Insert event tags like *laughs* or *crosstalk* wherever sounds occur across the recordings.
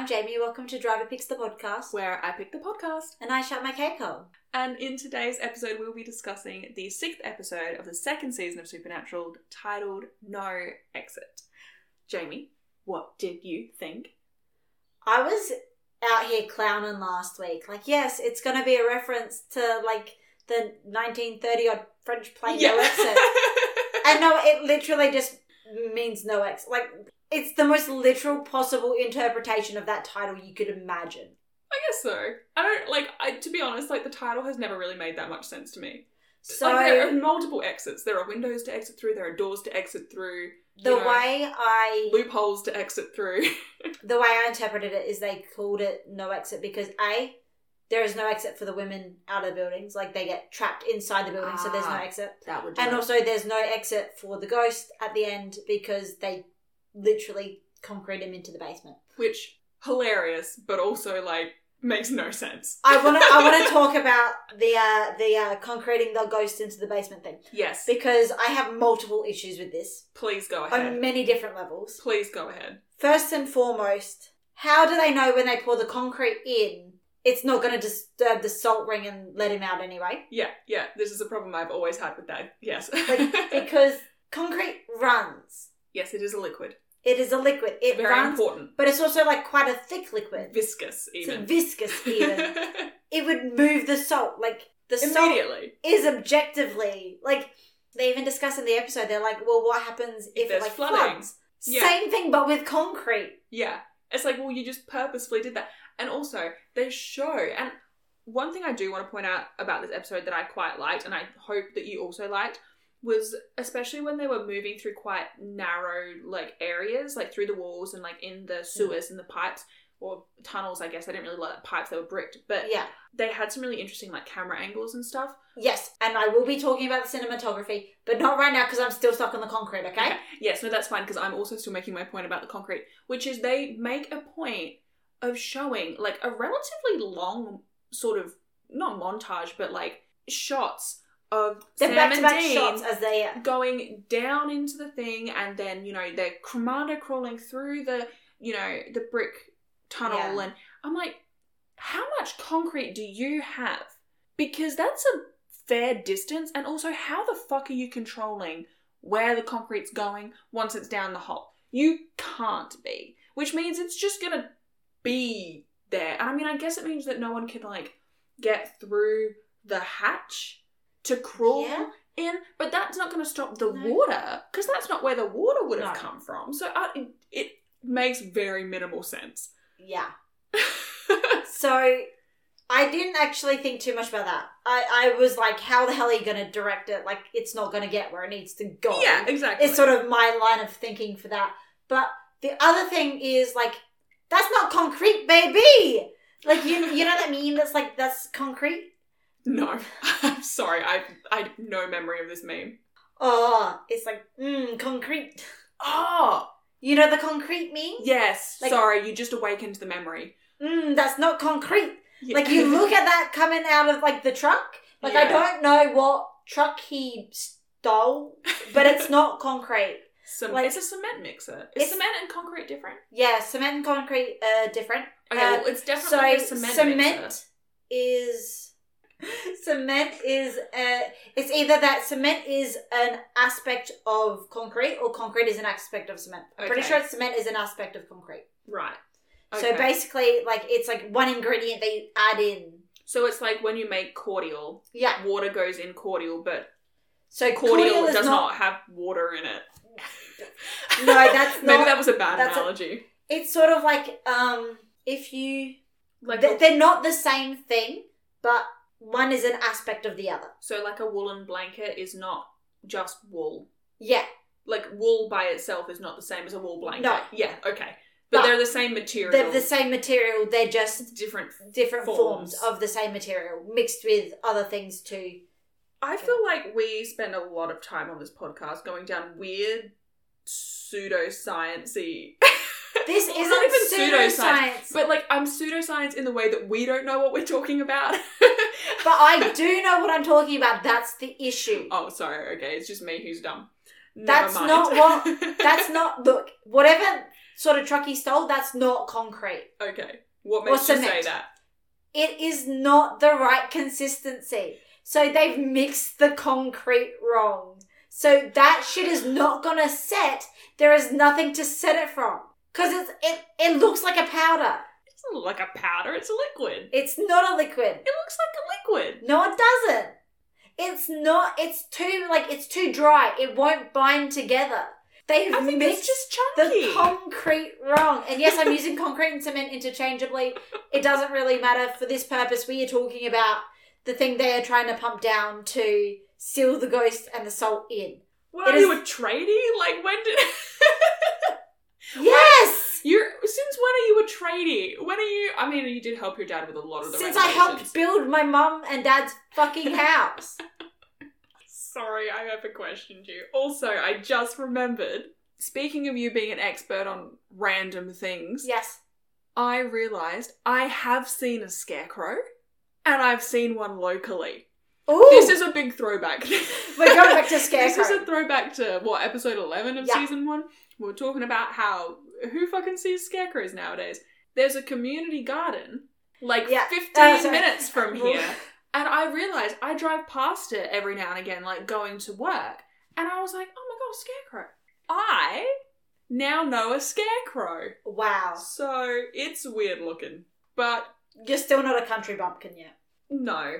I'm Jamie. Welcome to Driver Picks the podcast, where I pick the podcast. and I shut my cake hole. And in today's episode, we'll be discussing the sixth episode of the second season of Supernatural titled No Exit. Jamie, what did you think? I was out here clowning last week. Like, yes, it's going to be a reference to like the 1930 odd French play No Exit. *laughs* and no, it literally just means no exit. Like, it's the most literal possible interpretation of that title you could imagine. I guess so. I don't like. I to be honest, like the title has never really made that much sense to me. So like there are multiple exits. There are windows to exit through. There are doors to exit through. you the know, way I loopholes to exit through. *laughs* the way I interpreted it is they called it no exit because a there is no exit for the women out of the buildings. Like they get trapped inside the building, so there's no Ah. exit. that would And also, there's no exit for the ghost at the end because they literally concrete him into the basement. which hilarious, but also like makes no sense. I want to. I want to *laughs* talk about the uh, the uh, concreting the ghost into the basement thing Yes, because I have multiple issues with this please go ahead. on many different levels. Please go ahead. First and foremost, how do they know when they pour the concrete in, it's not going to disturb the salt ring and let him out anyway? Yeah, yeah. This is a problem I've always had with that. Yes. Like, *laughs* because concrete runs. yes, it is a liquid. It is a liquid. It Very runs, important. but it's also like quite a thick liquid. Viscous, even. It's viscous, even. *laughs* it would move the salt. Like the salt is objectively like they even discuss in the episode. They're like, well, what happens if, it like flooding. floods? Yeah. Same thing, but with concrete. Yeah. It's like, well, you just purposefully did that. And also, they show, and one thing I do want to point out about this episode that I quite liked, and I hope that you also liked, was especially when they were moving through quite narrow, like, areas, like through the walls and, like, in the hmm. sewers and the pipes, or tunnels, I guess. I didn't really like pipes, they were bricked. But Yeah. they had some really interesting, like, camera angles and stuff. Yes, and I will be talking about the cinematography, but not right now because I'm still stuck on the concrete. Okay. Yes, no, that's fine because I'm also still making my point about the concrete, which is they make a point of showing like a relatively long sort of not montage, but like shots of They're Sam back to and back Dean shots as they. going down into the thing, and then you know they're commando crawling through the you know the brick tunnel, Yeah. and I'm like, how much concrete do you have? Because that's a fair distance, and also how the fuck are you controlling where the concrete's going once it's down the hole? You can't be, which means it's just gonna be there. And I mean, I guess it means that no one can like get through the hatch to crawl Yeah. in, but that's not going to stop the No. water because that's not where the water would have No. come from. So I, it, it makes very minimal sense. *laughs* Yeah. So I didn't actually think too much about that. I, I was like, how the hell are you going to direct it? Like, it's not going to get where it needs to go. yeah, exactly. It's sort of my line of thinking for that. But the other thing is like, that's not concrete, baby. Like you, you know what I mean? That's like that's concrete. No. *laughs* I'm sorry. I I have no memory of this meme. Oh, it's like mm, concrete. Oh You know the concrete meme? yes. Like- sorry, you just awakened the memory. Mm, that's not concrete. Yeah. Like you look at that coming out of like the truck. Like I don't know what truck he stole, but it's *laughs* not concrete. Cem- like- it's a cement mixer. Is cement and concrete different? Yeah, cement and concrete are different. Okay, well, it's definitely so cement, mixer. is cement is uh it's either that cement is an aspect of concrete or concrete is an aspect of cement. I'm pretty Okay. sure cement is an aspect of concrete. Right. So basically, like it's like one ingredient they add in. So it's like when you make cordial, Yeah. water goes in cordial, but So cordial, cordial does not. not, have water in it. No, that's *laughs* Maybe that was a bad that's a- analogy. It's sort of like um if you like th- they're not the same thing, but one is an aspect of the other. so like a woolen blanket is not just wool. Yeah. Like wool by itself is not the same as a wool blanket. No. Yeah. Okay. But, they're the same material. They're the same material. They're just different. different forms. Forms. of the same material mixed with other things too. I feel like we spend a lot of time on this podcast going down weird pseudosciencey. *laughs* This Well, isn't even pseudoscience, But like I'm pseudoscience in the way that we don't know what we're talking about. *laughs* but I do know what I'm talking about. That's the issue. oh, sorry. Okay, it's just me who's dumb. Never That's mind. not what- *laughs* That's not look. Whatever sort of truck he stole, that's not concrete. okay. What makes you say that? It is not the right consistency. So they've mixed the concrete wrong. So that shit is not gonna set. There is nothing to set it from. Cause it's it it looks like a powder. It's not like a powder. It's a liquid. It's not a liquid. It looks like a liquid. No, it doesn't. It's not. It's too like it's too dry. It won't bind together. They've I think mixed it's just the concrete wrong. And yes, I'm using *laughs* concrete and cement interchangeably. It doesn't really matter for this purpose. We are talking about the thing they are trying to pump down to seal the ghost and the salt in. what it are is- you a tradie? Like when did *laughs* *laughs* Yes. You? Since when are you a tradie? When are you? I mean, you did help your dad with a lot of the Since I helped build my mum and dad's fucking *laughs* house. Sorry, I ever questioned you. Also, I just remembered. Speaking of you being an expert on random things, yes. I realised I have seen a scarecrow, and I've seen one locally. Ooh. This is a big throwback. *laughs* We're going back to Scarecrow. *laughs* This is a throwback to what episode eleven of Yeah. season one. We were talking about how who fucking sees scarecrows nowadays. There's a community garden like Yeah. fifteen Oh, sorry. minutes from *laughs* here, and I realized I drive past it every now and again, like going to work, and I was like, oh my god, scarecrow! I now know a scarecrow. wow. So it's weird looking, but You're still not a country bumpkin yet. no.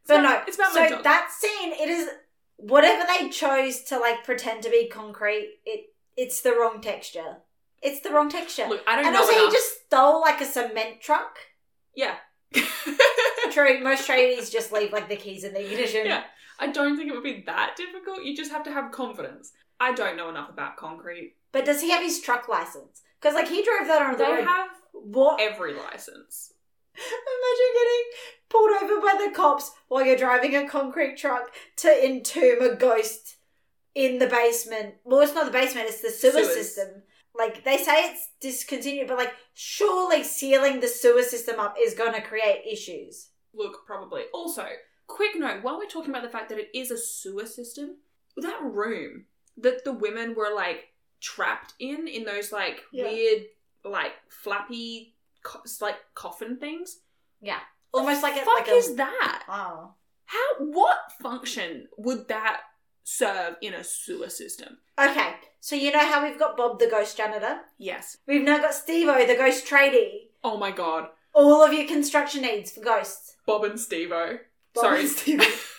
It's But about- no, it's about so my that scene, it is whatever they chose to like pretend to be concrete. It it's the wrong texture. It's the wrong texture. Look, I don't and know also, enough. he just stole like a cement truck. yeah. True, most tradies just leave like the keys in the ignition. Yeah. I don't think it would be that difficult. You just have to have confidence. I don't know enough about concrete. But does he have his truck license? Because like he drove that on the They road. have what? every license. Imagine getting pulled over by the cops while you're driving a concrete truck to entomb a ghost in the basement. Well, it's not the basement; it's the sewer Sewers. system. Like they say it's discontinued, but like surely sealing the sewer system up is going to create issues. Look, probably. Also, quick note while we're talking about the fact that it is a sewer system, that room that the women were like trapped in, in those like Yeah. weird, like flappy, co- like coffin things. Yeah. Almost like the it. fuck like a, is that? Oh, How? What function would that serve in a sewer system? okay. So you know how we've got Bob the ghost janitor. Yes. We've now got Stevo the ghost tradie. Oh my god. All of your construction needs for ghosts. Bob and Stevo. Bob Sorry. and Stevo.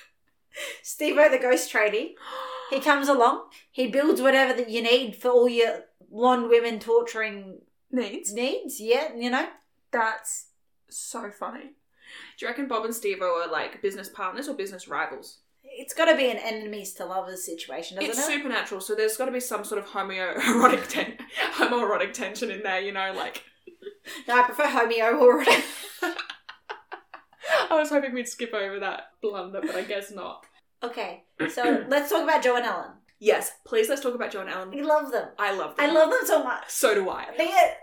Stevo *laughs* the ghost tradie. *gasps* He comes along. He builds whatever that you need for all your blonde women torturing Needs. needs. Yeah, you know. That's so funny. Do you reckon Bob and Steve are like business partners or business rivals? It's got to be an enemies to lovers situation, doesn't it? it's it? supernatural, so there's got to be some sort of homoerotic ten- homoerotic tension in there. You know, like no, I prefer already. *laughs* *laughs* I was hoping we'd skip over that blunder, but I guess not. okay, so *clears throat* let's talk about Jo and Ellen. Yes, please let's talk about Jo and Ellen. We love them. I love them. I love them so much. So do I. They get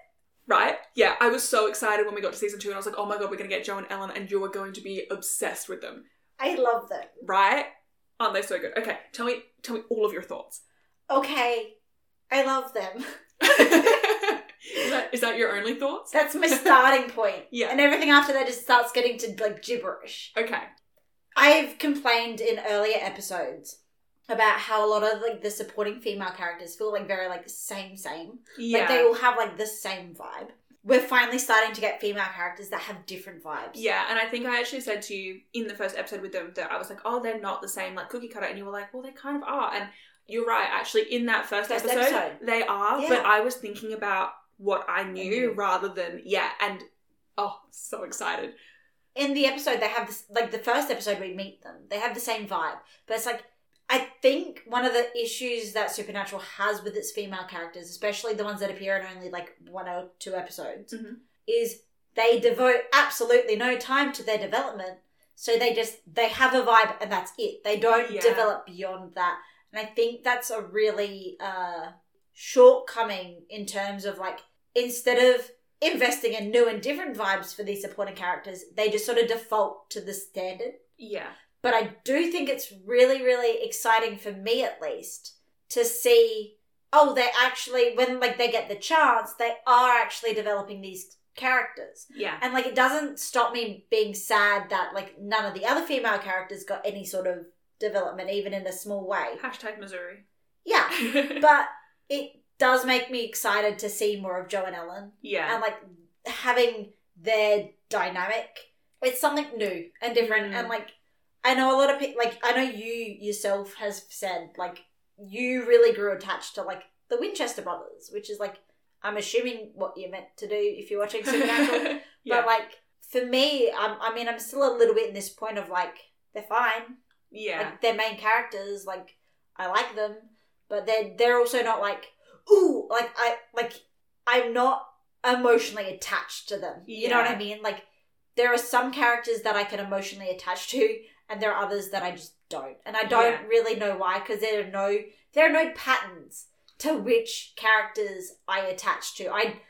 Right? Yeah, I was so excited when we got to season two, and I was like, oh my god, we're gonna get Jo and Ellen, and you are going to be obsessed with them. I love them. Right? Aren't they so good? Okay, tell me, tell me all of your thoughts. Okay, I love them. *laughs* is, that, is that your only thoughts? That's my *laughs* starting point. Yeah. And everything after that just starts getting to like gibberish. Okay. I've complained in earlier episodes about how a lot of like the supporting female characters feel like very like same same. Yeah. Like they all have like the same vibe. We're finally starting to get female characters that have different vibes. Yeah, and I think I actually said to you in the first episode with them that I was like, oh, they're not the same like cookie cutter, and you were like, well, they kind of are, and you're right. Actually, in that first, First episode, episode. they are, Yeah. but I was thinking about what I knew knew. rather than yeah, and oh, so excited. In the episode they have this like the first episode we meet them. They have the same vibe. But it's like I think one of the issues that Supernatural has with its female characters, especially the ones that appear in only like one or two episodes, Mhm. is they devote absolutely no time to their development. So they just they have a vibe and that's it. They don't Yeah. develop beyond that. And I think that's a really uh shortcoming in terms of like instead of investing in new and different vibes for these supporting characters, they just sort of default to the standard. Yeah, But I do think it's really, really exciting for me at least to see oh they actually when like they get the chance they are actually developing these characters Yeah. and like it doesn't stop me being sad that like none of the other female characters got any sort of development even in a small way Hashtag Missouri. yeah *laughs* but it does make me excited to see more of jo and ellen yeah. and like having their dynamic it's something new and different Mm. and like i know a lot of people like i know you yourself has said like you really grew attached to like the winchester brothers which is like i'm assuming what you're meant to do if you're watching supernatural. *laughs* Yeah. but like for me I'm, i mean i'm still a little bit in this point of like they're fine. Yeah. like they're main characters like i like them. But they're they're also not like ooh like i like i'm not emotionally attached to them. You know what i mean? Like there are some characters that i can emotionally attach to and there are others that i just don't and i don't Yeah. really know why because there are no there are no patterns to which characters i attach to i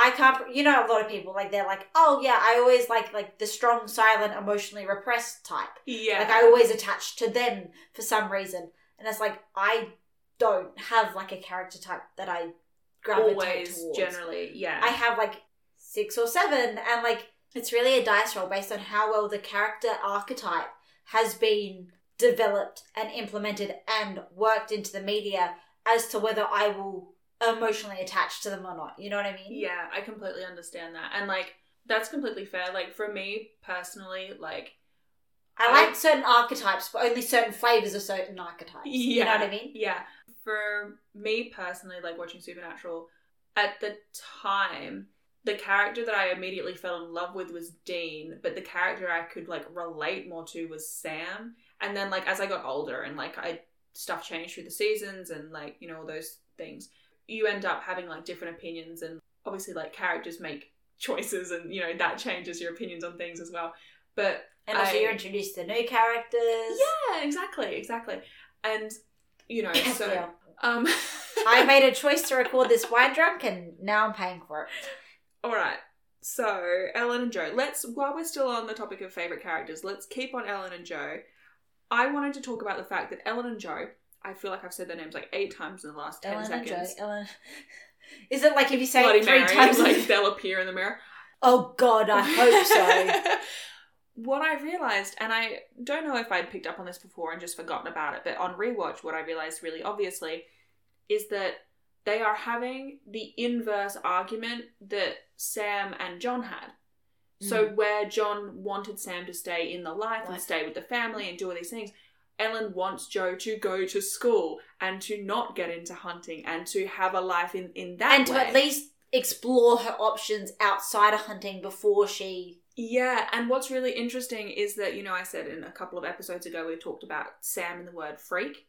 I can't. You know, a lot of people like they're like, oh yeah, I always like like the strong, silent, emotionally repressed type. yeah. Like I always attach to them for some reason, and it's like I don't have like a character type that I gravitate always towards. generally. Yeah. I have like six or seven, and like it's really a dice roll based on how well the character archetype has been developed and implemented and worked into the media as to whether I will emotionally attach to them or not. You know what I mean? Yeah, I completely understand that. And like that's completely fair. Like for me personally, like I I- like certain archetypes, but only certain flavors of certain archetypes. You know what I mean? yeah, for me personally, like watching Supernatural, at the time, the character that I immediately fell in love with was Dean, but the character I could like relate more to was Sam. And then like as I got older and like I stuff changed through the seasons and like, you know, all those things, you end up having like different opinions and obviously like characters make *laughs* choices and you know that changes your opinions on things as well. But And also, I- you're introduced to new characters. yeah, exactly, exactly. And you know, *coughs* so Yeah. um *laughs* I made a choice to record this wine drunk, and now I'm paying for it. All right. So, Ellen and Jo. Let's while we're still on the topic of favorite characters, let's keep on Ellen and Jo. I wanted to talk about the fact that Ellen and Jo, I feel like I've said their names like 8 times in the last 10 Ellen and Jo. seconds. Ellen. *laughs* Is it like if you say Bloody it three Mary, times? *laughs* like they'll *laughs* appear in the mirror. oh God, I hope so. what I realized, and I don't know if I'd picked up on this before and just forgotten about it, but on rewatch, what I realized really obviously is that they are having the inverse argument that Sam and John had. So, mm. where John wanted Sam to stay in the life and stay with the family and do all these things, Ellen wants Jo to go to school and to not get into hunting and to have a life in, in that and to at least explore her options outside of hunting before she. Yeah, and what's really interesting is that, you know, I said in a couple of episodes ago we talked about Sam and the word freak.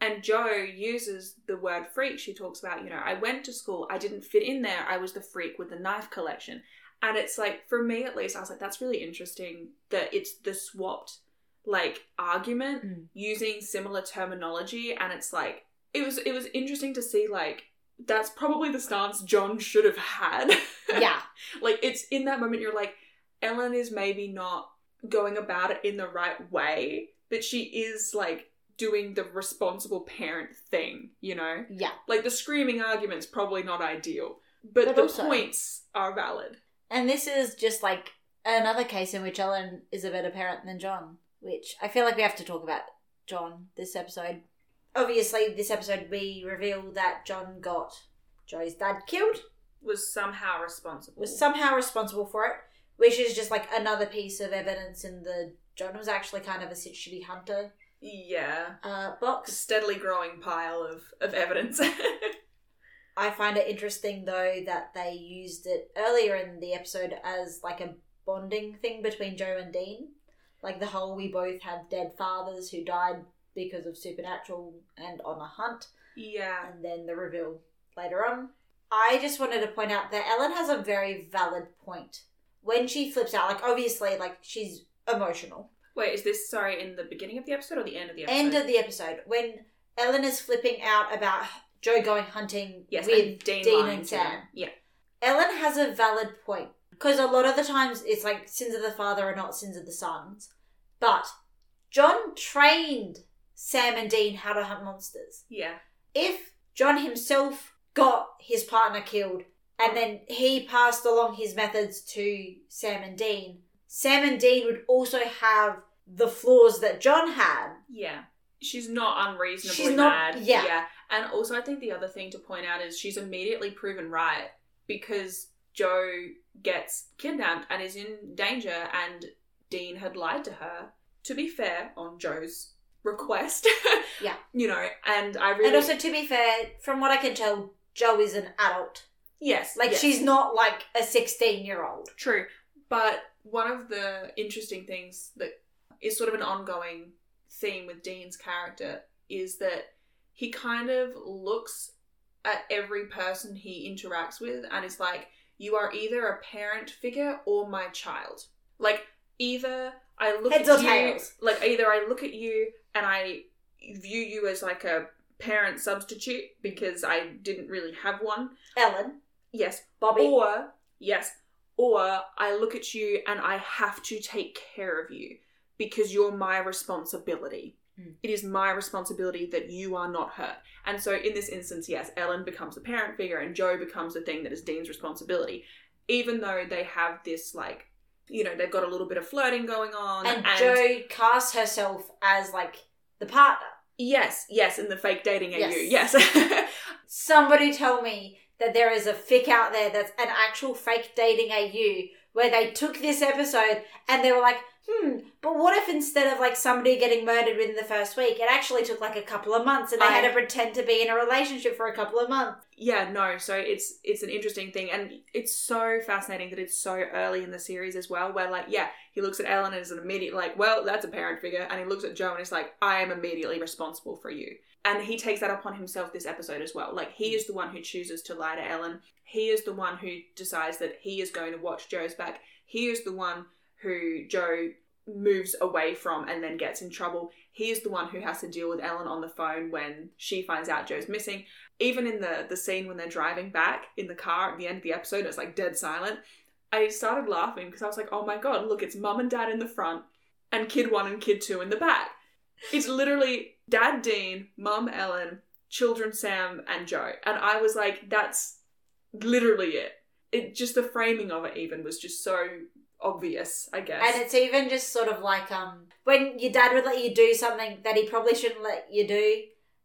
And Jo uses the word freak. She talks about, you know, I went to school, I didn't fit in there, I was the freak with the knife collection. And it's like, for me at least, I was like, that's really interesting that it's the swapped, like, argument Mm. using similar terminology. And it's like, it was, it was interesting to see, like, that's probably the stance John should have had. *laughs* Yeah, like it's in that moment you're like ellen is maybe not going about it in the right way but she is like doing the responsible parent thing you know? Yeah. like the screaming argument's probably not ideal but, But the also- points are valid. And this is just like another case in which Ellen is a better parent than John, which I feel like we have to talk about John this episode. Obviously, this episode we reveal that John got Jo's dad killed, was somehow responsible. Was somehow responsible for it, which is just like another piece of evidence in the John was actually kind of a shitty hunter yeah uh, a box. steadily growing pile of of evidence *laughs* I find it interesting though that they used it earlier in the episode as like a bonding thing between Jo and Dean. Like the whole we both have dead fathers who died because of supernatural and on a hunt, yeah and then the reveal later on. I just wanted to point out that Ellen has a very valid point. When she flips out, like obviously like she's emotional. Wait is this sorry in the beginning of the episode or the end of the episode End of the episode. When Ellen is flipping out about Jo going hunting yes with and Dean, Dean and. Sam. yeah Ellen has a valid point because a lot of the times it's like sins of the father are not sins of the sons. But John trained Sam and Dean how to hunt monsters. yeah if John himself got his partner killed and then he passed along his methods to Sam and Dean, Sam and Dean would also have the flaws that John had. Yeah. She's not unreasonably She's not- mad. yeah. And also, I think the other thing to point out is she's immediately proven right because Jo gets kidnapped and is in danger, and Dean had lied to her. To be fair, on Jo's request. *laughs* Yeah. You know, and I really. And also, to be fair, from what I can tell, Jo is an adult. yes. Like, yes. she's not like a 16 year old. True. But one of the interesting things that is sort of an ongoing theme with Dean's character is that he kind of looks at every person he interacts with and is like, you are either a parent figure or my child. Like, either I look Heads at you, tails. like, either I look at you and I view you as like a parent substitute because I didn't really have one. Ellen, Yes, Bobby. or yes, or I look at you and I have to take care of you because you're my responsibility. Mm. It is my responsibility that you are not hurt. And so in this instance, yes, Ellen becomes the parent figure and Jo becomes the thing that is Dean's responsibility. Even though they have this like you know, they've got a little bit of flirting going on and Jo casts herself as like the partner. Yes, yes, in the fake dating AU. Yes. Yes. *laughs* Somebody tell me that there is a fic out there that's an actual fake dating AU where they took this episode and they were like, hmm, but what if instead of like somebody getting murdered within the first week, it actually took like a couple of months and they I- had to pretend to be in a relationship for a couple of months? yeah no so it's it's an interesting thing and it's so fascinating that it's so early in the series as well where like yeah he looks at ellen and is an immediate like well that's a parent figure and he looks at jo and is like i am immediately responsible for you and he takes that upon himself this episode as well like he is the one who chooses to lie to ellen he is the one who decides that he is going to watch jo's back he is the one who jo moves away from and then gets in trouble he is the one who has to deal with ellen on the phone when she finds out jo's missing even in the the scene when they're driving back in the car at the end of the episode, it's like dead silent. I started laughing because I was like, "Oh my god, look! It's mum and dad in the front, and kid one and kid two in the back. It's literally dad Dean, mum Ellen, children Sam and Jo." And I was like, "That's literally it." It just the framing of it even was just so obvious. I guess. And it's even just sort of like um when your dad would let you do something that he probably shouldn't let you do,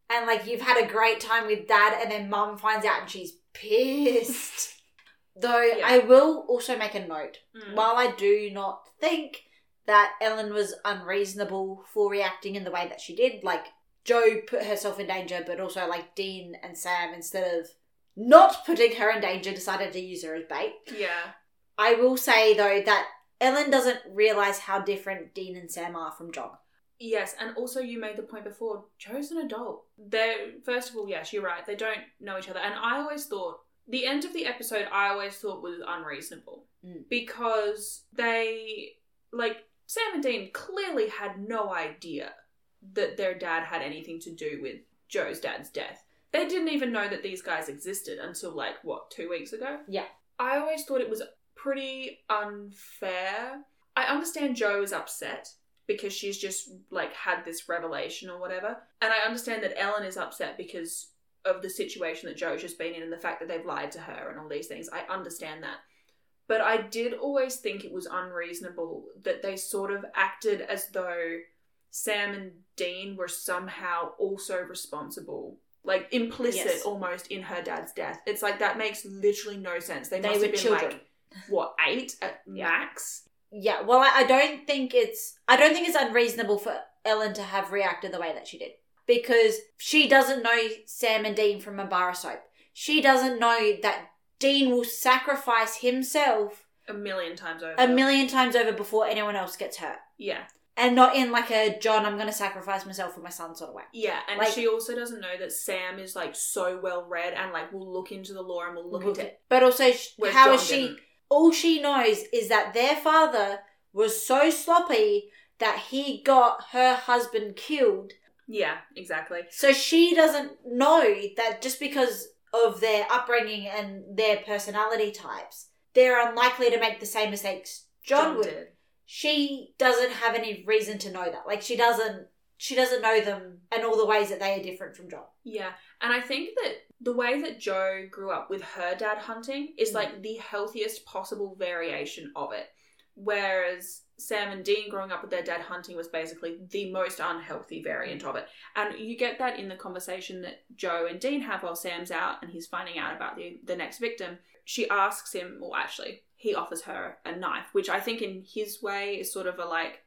and like you've had a great time with dad, and then mum finds out and she's pissed. *laughs* Though Yeah. I will also make a note. Mm. While I do not think that Ellen was unreasonable for reacting in the way that she did, like Jo put herself in danger, but also like Dean and Sam, instead of not putting her in danger, decided to use her as bait. yeah. I will say though that Ellen doesn't realize how different Dean and Sam are from John. Yes, and also you made the point before, Jo's an adult. They're first of all, yes, you're right, they don't know each other. And I always thought the end of the episode I always thought was unreasonable. Mm. Because they like Sam and Dean clearly had no idea that their dad had anything to do with Jo's dad's death. They didn't even know that these guys existed until like what, two weeks ago? Yeah. I always thought it was pretty unfair. I understand Jo is upset because she's just like had this revelation or whatever. And I understand that Ellen is upset because of the situation that Jo's just been in and the fact that they've lied to her and all these things. I understand that. But I did always think it was unreasonable that they sort of acted as though Sam and Dean were somehow also responsible. Like implicit Yes. almost in her dad's death. It's like that makes literally no sense. They, They must were have been children. like what, eight at Yeah. max? Yeah, well, I, I don't think it's I don't think it's unreasonable for Ellen to have reacted the way that she did because she doesn't know Sam and Dean from a bar soap. She doesn't know that Dean will sacrifice himself A million times over. a million times over before anyone else gets hurt, Yeah. and not in like a John, I'm going to sacrifice myself for my son sort of way. Yeah, and Like- she also doesn't know that Sam is like so well read and like will look into the law and will look into It. But also, sh- how John is she? didn't. All she knows is that their father was so sloppy that he got her husband killed. Yeah, exactly. So she doesn't know that just because of their upbringing and their personality types, they're unlikely to make the same mistakes John, would. did. She doesn't have any reason to know that. Like she doesn't she doesn't know them and all the ways that they are different from John. Yeah, and I think that the way that Jo grew up with her dad hunting is Mm. like the healthiest possible variation of it. Whereas Sam and Dean growing up with their dad hunting was basically the most unhealthy variant of it. And you get that in the conversation that Jo and Dean have while Sam's out and he's finding out about the, the next victim. She asks him, well, actually, he offers her a knife, which I think in his way is sort of a like,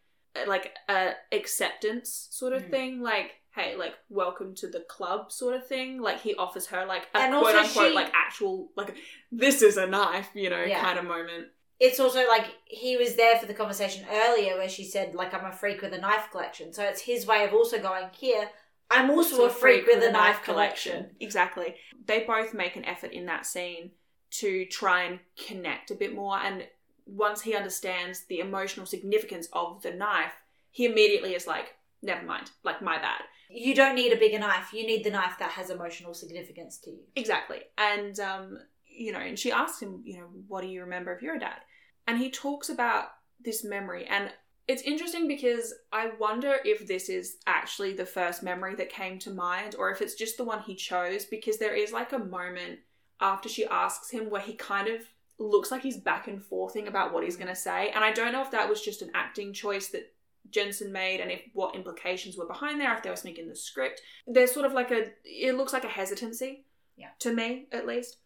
like a acceptance sort of Mm. thing. Like, hey, like welcome to the club sort of thing. Like he offers her like a And quote also unquote she- like actual like this is a knife, you know, Yeah. kind of moment. It's also like he was there for the conversation earlier where she said, like, I'm a freak with a knife collection. So it's his way of also going, here, I'm also a freak with a knife collection. Exactly. They both make an effort in that scene to try and connect a bit more. And once he understands the emotional significance of the knife, he immediately is like, never mind, like, my bad. You don't need a bigger knife. You need the knife that has emotional significance to you. Exactly. And, um, you know, and she asks him, you know, what do you remember of your dad? And he talks about this memory. And it's interesting because I wonder if this is actually the first memory that came to mind or if it's just the one he chose because there is like a moment after she asks him where he kind of looks like he's back and forthing about what he's going to say. And I don't know if that was just an acting choice that Jensen made and if what implications were behind there, if there was something in the script. There's sort of like a, it looks like a hesitancy Yeah. to me at least.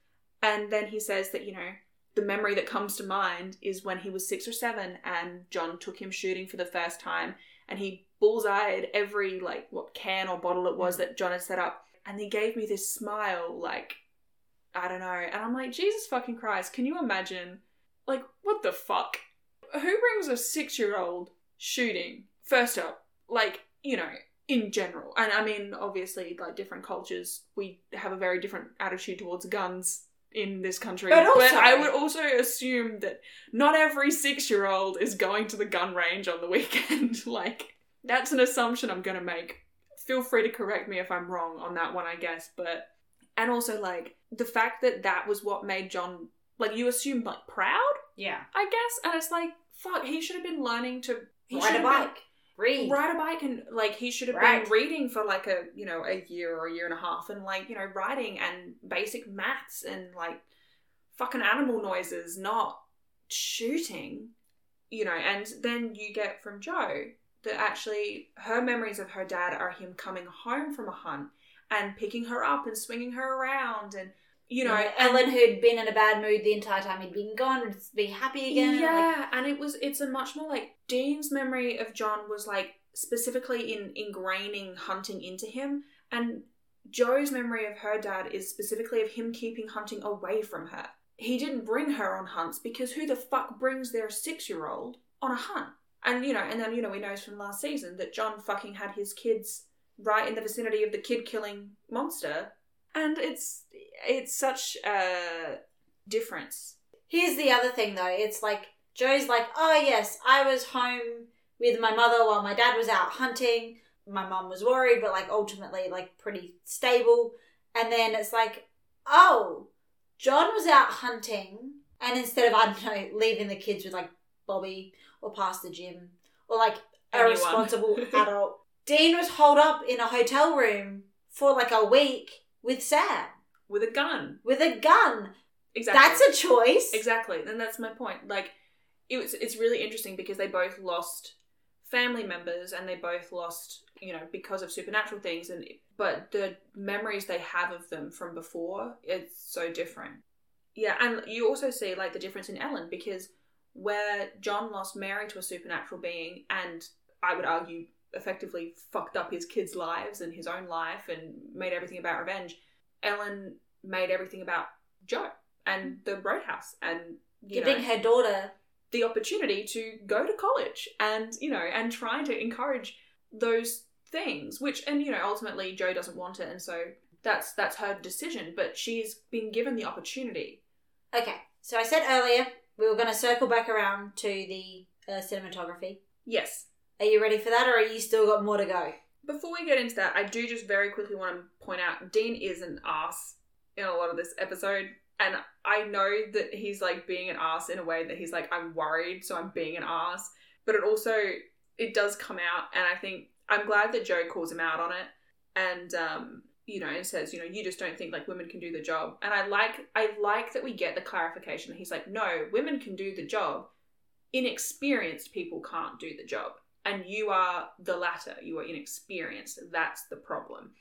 And then he says that, you know, the memory that comes to mind is when he was six or seven and John took him shooting for the first time and he bullseyed every, like, what can or bottle it was mm. that John had set up. And he gave me this smile, like, I don't know. And I'm like, Jesus fucking Christ, can you imagine? Like, what the fuck? Who brings a six year old shooting? First up, like, you know, in general. And I mean, obviously, like, different cultures, we have a very different attitude towards guns in this country. But also- I would also assume that not every six year old is going to the gun range on the *laughs* weekend. like, that's an assumption I'm going to make. Feel free to correct me if I'm wrong on that one, I guess. But, and also, like, the fact that that was what made John, like, you assume, like, proud, Yeah. I guess. And it's like, fuck, he should have been learning to. He Ride a bike. Read. ride a bike and like he should have Right. been reading for like a you know a year or a year and a half and like you know writing and basic maths and like fucking animal noises not shooting you know and then you get from jo that actually her memories of her dad are him coming home from a hunt and picking her up and swinging her around and you know Ellen, who'd been in a bad mood the entire time he'd been gone, would be happy again. Yeah, Like, and it was it's a much more like Dean's memory of John was like specifically in ingraining hunting into him, and Jo's memory of her dad is specifically of him keeping hunting away from her. He didn't bring her on hunts because who the fuck brings their six year old on a hunt? And you know, and then you know, we know from last season that John fucking had his kids right in the vicinity of the kid killing monster, and it's it's such a difference. Here's the other thing though. It's like Jo's like, oh yes, I was home with my mother while my dad was out hunting. My mum was worried, but like ultimately like pretty stable. And then it's like, oh, John was out hunting, and instead of I don't know leaving the kids with like Bobby or Pastor Jim or like a Anyone. responsible *laughs* adult, Dean was holed up in a hotel room for like a week with Sam with a gun. with a gun. Exactly. That's a choice. exactly, and that's my point. Like, it was. It's really interesting because they both lost family members, and they both lost, you know, because of supernatural things. And but the memories they have of them from before, it's so different. Yeah, and you also see like the difference in Ellen because where John lost Mary to a supernatural being, and I would argue effectively fucked up his kids' lives and his own life and made everything about revenge. Ellen made everything about Jo and the Roadhouse and you Giving know, her daughter the opportunity to go to college and you know and trying to encourage those things which and you know ultimately Jo doesn't want it and so that's that's her decision but she's been given the opportunity Okay, so I said earlier we were going to circle back around to the uh, cinematography. yes Are you ready for that, or are you still got more to go? before we get into that I do just very quickly want to point out Dean is an ass in a lot of this episode and I know that he's like being an ass in a way that he's like I'm worried so I'm being an ass. But it also it does come out and I think I'm glad that Jo calls him out on it and um you know and says you know you just don't think like women can do the job. And I like I like that we get the clarification he's like no women can do the job. Inexperienced people can't do the job. And you are the latter. You are inexperienced. That's the problem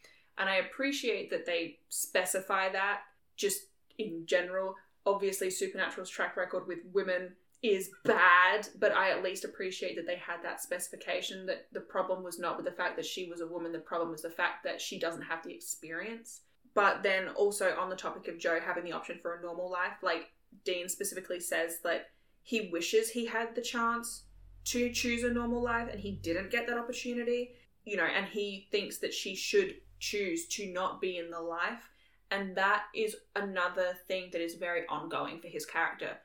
and I appreciate that they specify that just in general obviously Supernatural's track record with women is bad, but I at least appreciate that they had that specification that the problem was not with the fact that she was a woman, the problem was the fact that she doesn't have the experience. But then also on the topic of Jo having the option for a normal life, like Dean specifically says that he wishes he had the chance to choose a normal life and he didn't get that opportunity, you know, and he thinks that she should choose to not be in the life. And that is another thing that is very ongoing for his character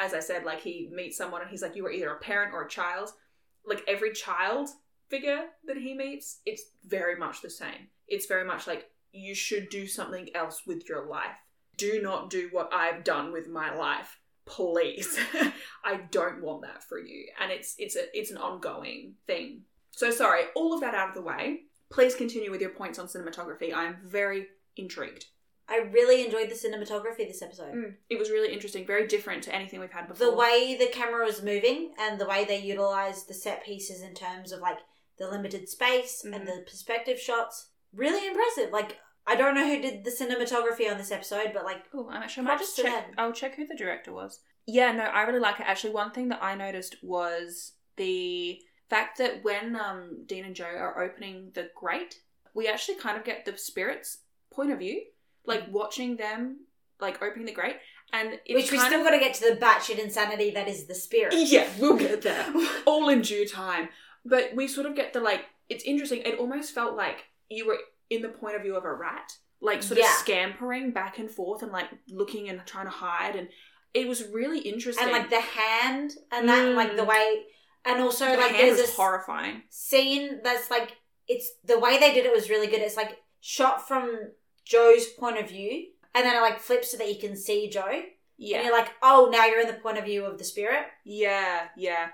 as I said, like he meets someone and he's like, you were either a parent or a child. Like every child figure that he meets, it's very much the same. It's very much like, you should do something else with your life. Do not do what I've done with my life. Please. *laughs* I don't want that for you. And it's it's a it's an ongoing thing. So sorry, all of that out of the way. Please continue with your points on cinematography. I am very intrigued. I really enjoyed the cinematography this episode. Mm, it was really interesting, very different to anything we've had before. The way the camera was moving and the way they utilized the set pieces in terms of like the limited space Mhm. and the perspective shots, really impressive. Like I don't know who did the cinematography on this episode, but like Oh, I'm actually I might just check. them. I'll check who the director was. Yeah, no, I really like it. Actually, one thing that I noticed was the fact that when um, Dean and Jo are opening the grate, we actually kind of get the spirits' point of view, like watching them like opening the grate, and it's which we still got to get to the batshit insanity that is the spirit. *laughs* yeah, we'll get there. *laughs* all in due time. But we sort of get the like. It's interesting. It almost felt like you were in the point of view of a rat, like sort Yeah. of scampering back and forth and like looking and trying to hide, and it was really interesting. and like the hand and that Mm. like the way and also the like there's this horrifying. scene that's like it's the way they did it was really good. It's like shot from Jo's point of view, and then it like flips so that you can see Jo, Yeah, and you're like, oh, now you're in the point of view of the spirit. yeah, yeah.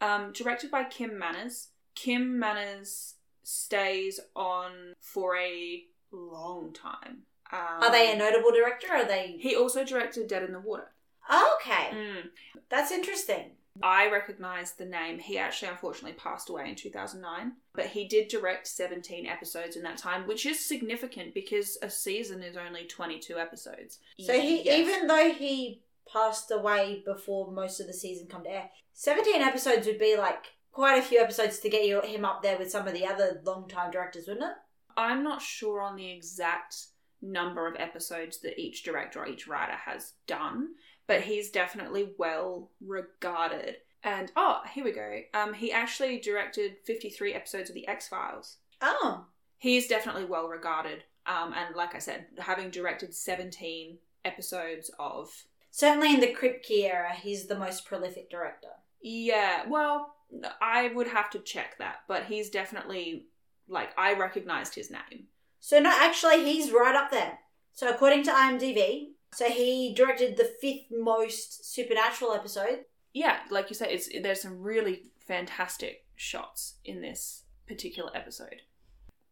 Um, directed by Kim Manners. Kim Manners stays on for a long time. Um, Are they a notable director? Or are they He also directed Dead in the Water. okay? Mm. That's interesting. I recognise the name. He actually unfortunately passed away in 2009, but he did direct 17 episodes in that time, which is significant because a season is only 22 episodes. So he Yes. even though he passed away before most of the season come to air, seventeen episodes would be like quite a few episodes to get you him up there with some of the other long time directors, wouldn't it? I'm not sure on the exact number of episodes that each director or each writer has done, but he's definitely well regarded. And oh, here we go. Um, he actually directed 53 episodes of The X Files. Oh, He's definitely well regarded. Um, and like I said, having directed 17 episodes of certainly in the Kripke era, he's the most prolific director. yeah, well, I would have to check that, but he's definitely like I recognized his name. So no, actually, he's right up there. So according to IMDb, so he directed the fifth most supernatural episode. yeah, like you said, it's there's some really fantastic shots in this particular episode.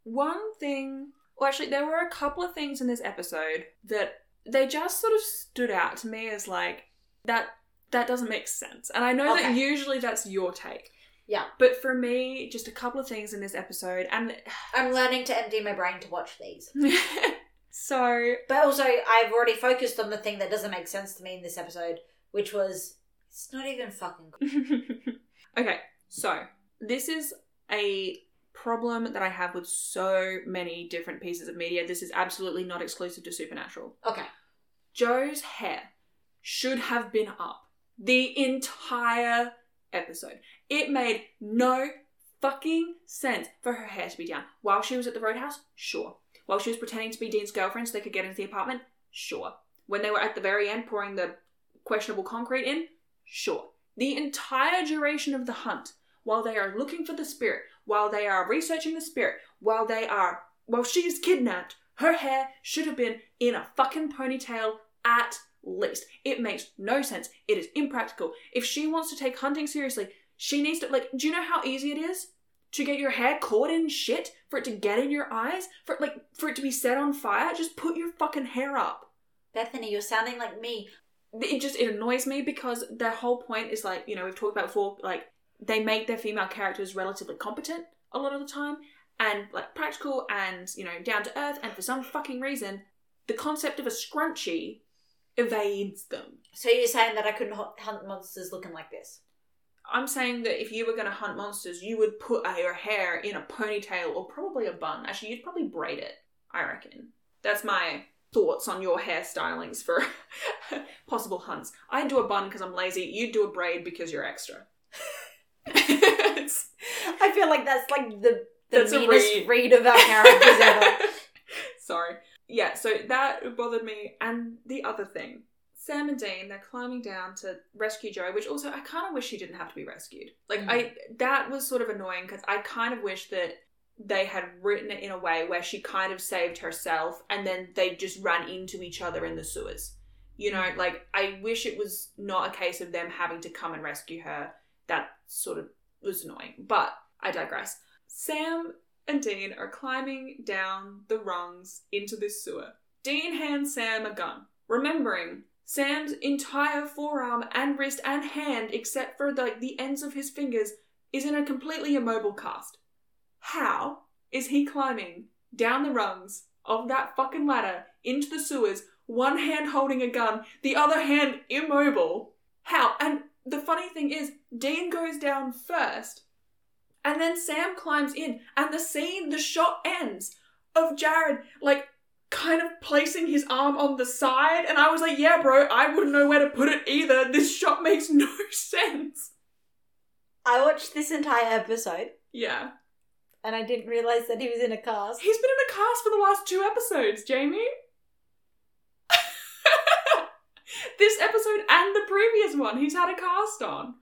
One thing, well, actually, there were a couple of things in this episode that they just sort of stood out to me as like that that doesn't make sense. And I know that usually that's your take. Yeah. But for me, just a couple of things in this episode, and I'm learning to empty my brain to watch these. *laughs* so But also, I've already focused on the thing that doesn't make sense to me in this episode, which was it's not even fucking. *laughs* okay, so this is a problem that I have with so many different pieces of media. This is absolutely not exclusive to Supernatural. Okay. Jo's hair should have been up the entire episode. It made no fucking sense for her hair to be down. While she was at the roadhouse, sure. While she was pretending to be Dean's girlfriend so they could get into the apartment, sure. When they were at the very end pouring the questionable concrete in, sure. The entire duration of the hunt, while they are looking for the spirit, while they are researching the spirit, while they are, while she is kidnapped, her hair should have been in a fucking ponytail at least. It makes no sense. It is impractical. If she wants to take hunting seriously, she needs to, like, do you know how easy it is to get your hair caught in shit, for it to get in your eyes, for like for it to be set on fire, just put your fucking hair up. Bethany, you're sounding like me. It just it annoys me because their whole point is like, you know, we've talked about before, like they make their female characters relatively competent a lot of the time and like practical and, you know, down to earth and for some fucking reason, the concept of a scrunchie evades them. So you're saying that I couldn't hunt monsters looking like this? I'm saying that if you were going to hunt monsters, you would put uh, your hair in a ponytail or probably a bun. Actually, you'd probably braid it, I reckon. That's my thoughts on your hairstylings for *laughs* possible hunts. I'd do a bun because I'm lazy. You'd do a braid because you're extra. *laughs* I feel like that's like the the That's meanest read. read of our characters ever. *laughs* Sorry. Yeah, so that bothered me. And the other thing Sam and Dean, they're climbing down to rescue Jo, which also I kind of wish she didn't have to be rescued. Like, mm. I that was sort of annoying because I kind of wish that they had written it in a way where she kind of saved herself and then they just ran into each other in the sewers. You know, mm. like, I wish it was not a case of them having to come and rescue her. That sort of was annoying. But I digress. Sam and Dean are climbing down the rungs into this sewer. Dean hands Sam a gun, remembering Sam's entire forearm and wrist and hand, except for like the ends of his fingers, is in a completely immobile cast. How is he climbing down the rungs of that fucking ladder into the sewers, one hand holding a gun, the other hand immobile? How? And the funny thing is, Dean goes down first, and then Sam climbs in, and the scene, the shot ends of Jared, like, kind of placing his arm on the side, and I was like, yeah, bro, I wouldn't know where to put it either. This shot makes *laughs* no sense. I watched this entire episode Yeah. and I didn't realize that he was in a cast. He's been in a cast for the last two episodes, Jamie. *laughs* this episode and the previous one, he's had a cast on.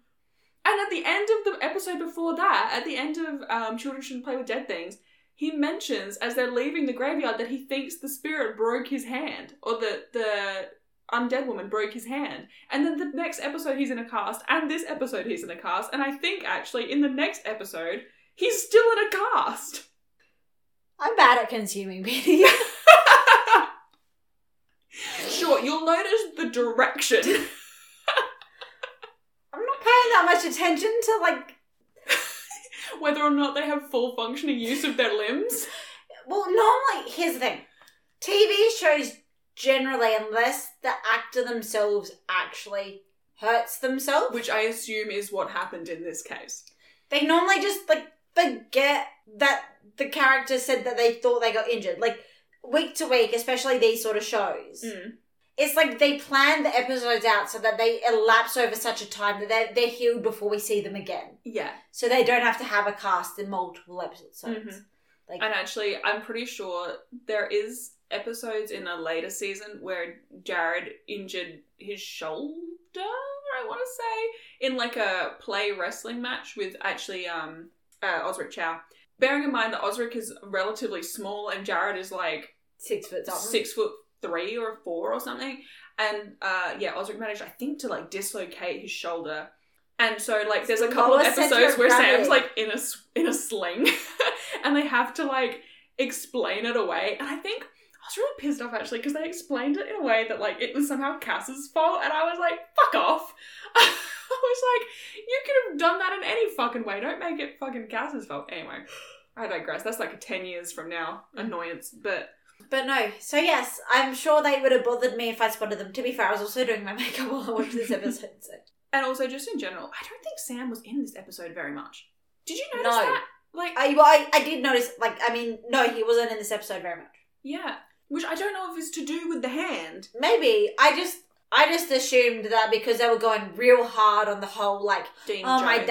And at the end of the episode before that, at the end of um, Children Shouldn't Play with Dead Things, he mentions as they're leaving the graveyard that he thinks the spirit broke his hand, or the the undead woman broke his hand. And then the next episode he's in a cast, and this episode he's in a cast, and I think actually in the next episode he's still in a cast. I'm bad at consuming media. *laughs* Sure, you'll notice the direction. *laughs* I'm not paying that much attention to like. Whether or not they have full functioning use of their limbs. Well, normally here's the thing: TV shows generally, unless the actor themselves actually hurts themselves, Which I assume is what happened in this case. they normally just like forget that the character said that they thought they got injured. Like week to week, especially these sort of shows. Mm. It's like they plan the episodes out so that they elapse over such a time that they're, they're healed before we see them again. Yeah. So they don't have to have a cast in multiple episodes. Mhm. Like, And actually, I'm pretty sure there is episodes in a later season where Jared injured his shoulder, I want to say, in like a play wrestling match with actually um uh, Osric Chau. Bearing in mind that Osric is relatively small and Jared is like six foot something. six foot three or four or something. And uh yeah, Osric managed, I think, to like dislocate his shoulder. And so like there's a couple of episodes where gravity. Sam's like in a in a sling *laughs* and they have to like explain it away. And I think I was really pissed off actually because they explained it in a way that like it was somehow Cass's fault and I was like, fuck off. *laughs* I was like, you could have done that in any fucking way. Don't make it fucking Cass's fault. Anyway, I digress. That's like a 10 years from now annoyance. But But no, so yes, I'm sure they would have bothered me if I spotted them. To be fair, I was also doing my *laughs* makeup while I watched this episode. So. And also, just in general, I don't think Sam was in this episode very much. Did you notice No. that? Like, I, well, I, I did notice, like, I mean, no, he wasn't in this episode very much. yeah. Which I don't know if it's to do with the hand. Maybe I just, I just assumed that because they were going real hard on the whole, like, Dean oh, my Jo.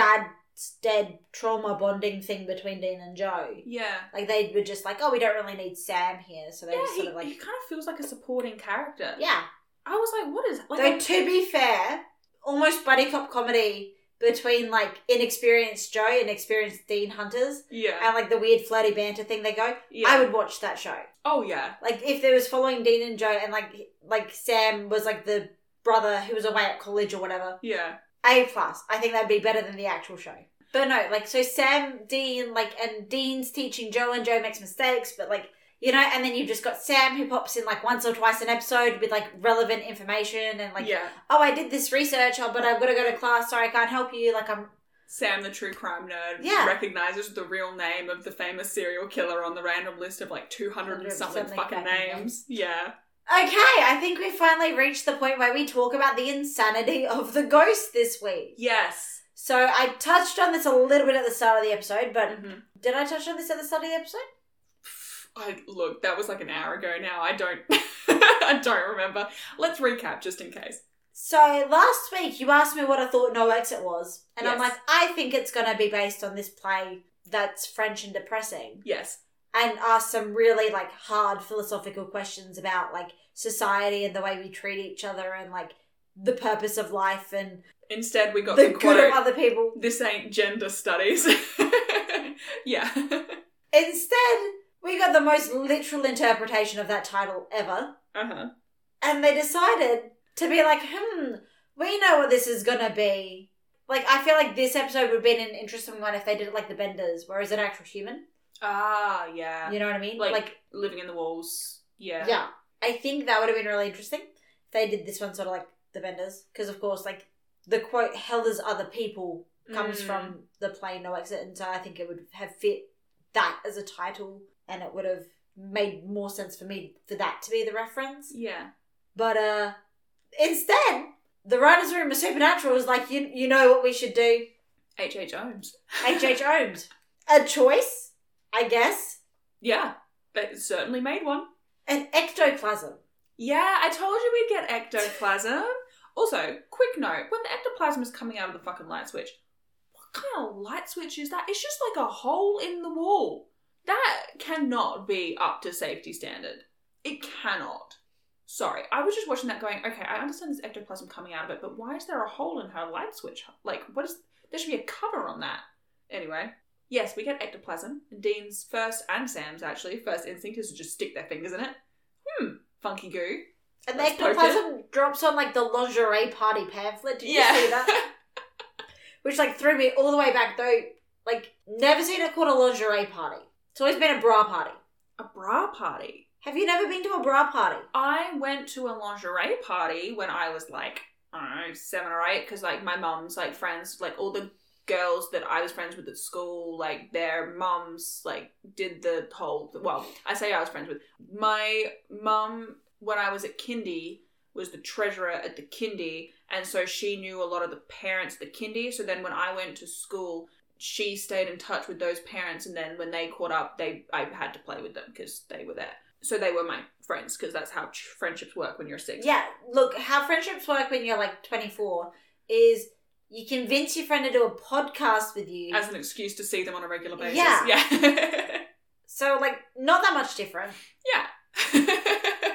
Dead trauma bonding thing between Dean and Jo. Yeah. Like they were just like, oh, we don't really need Sam here, so they Yeah, just he, sort of like, he kind of feels like a supporting character. yeah. I was like, what is like? Though I'm- to be fair, almost buddy cop comedy between like inexperienced Jo and experienced Dean Hunters yeah. and like the weird flirty banter thing they go. yeah. I would watch that show. Oh yeah. Like if there was following Dean and Jo and like like Sam was like the brother who was away at college or whatever. Yeah. A plus. I think that'd be better than the actual show. But no, like so Sam, Dean, like and Dean's teaching Jo and Jo makes mistakes, but like you know, and then you've just got Sam who pops in like once or twice an episode with like relevant information and like yeah. oh I did this research, oh but I've got to go to class, sorry I can't help you. Like I'm Sam, the true crime nerd, Yeah. recognizes the real name of the famous serial killer on the random list of like 200 and something fucking names. Yeah. Okay. I think we finally reached the point where we talk about the insanity of the ghost this week. Yes. So I touched on this a little bit at the start of the episode, but Mhm. did I touch on this at the start of the episode? I look, that was like an hour ago now. I don't *laughs* I don't remember. Let's recap just in case. So last week you asked me what I thought No Exit was, and I'm like, I think it's going to be based on this play that's French and depressing, Yes. And ask some really like hard philosophical questions about like society and the way we treat each other and like the purpose of life and Instead we got the the, good quote of other people. this ain't gender studies. *laughs* yeah. Instead, we got the most literal interpretation of that title ever. uh-huh. and they decided to be like, hmm, we know what this is gonna be. Like, I feel like this episode would have been an interesting one if they did it like the Benders, where it's an actual human. Ah, yeah. You know what I mean? Like, like living in the walls. Yeah. yeah. I think that would have been really interesting if they did this one sort of like the Benders, because of course, like the quote "Hell is other people" comes Mm. from the play No Exit, and so I think it would have fit that as a title, and it would have made more sense for me for that to be the reference. Yeah. But uh instead, the writers' room of Supernatural was like, you you know what we should do? H. H. Holmes. H. H. Holmes. A choice, I guess. Yeah. They certainly made one. An ectoplasm. Yeah, I told you we'd get ectoplasm. *laughs* also, quick note: when the ectoplasm is coming out of the fucking light switch, what kind of light switch is that? It's just like a hole in the wall. That cannot be up to safety standard. It cannot. Sorry, I was just watching that going, okay, I understand this ectoplasm coming out of it, but why is there a hole in her light switch? Like, what is. There should be a cover on that. Anyway, yes, we get ectoplasm. And Dean's first, and Sam's actually, first instinct is to just stick their fingers in it. Hmm, funky goo. And the Let's poke ectoplasm drops on like the lingerie party pamphlet. Did you see that? *laughs* Which like threw me all the way back though. Like, never seen it called a lingerie party. It's always been a bra party. A bra party. Have you never been to a bra party? I went to a lingerie party when I was like, I don't know, seven or eight, because like my mum's like friends, like all the girls that I was friends with at school, like their mums like did the whole. Well, I say I was friends with my mum when I was at kindy was the treasurer at the kindy, and so she knew a lot of the parents at the kindy. So then when I went to school, she stayed in touch with those parents, and then when they caught up, they I had to play with them because they were there. So they were my friends because that's how friendships work when you're six. Yeah, look, how friendships work when you're like 24 is you convince your friend to do a podcast with you. As an excuse to see them on a regular basis. Yeah. Yeah. *laughs* so, like, not that much different. yeah. *laughs*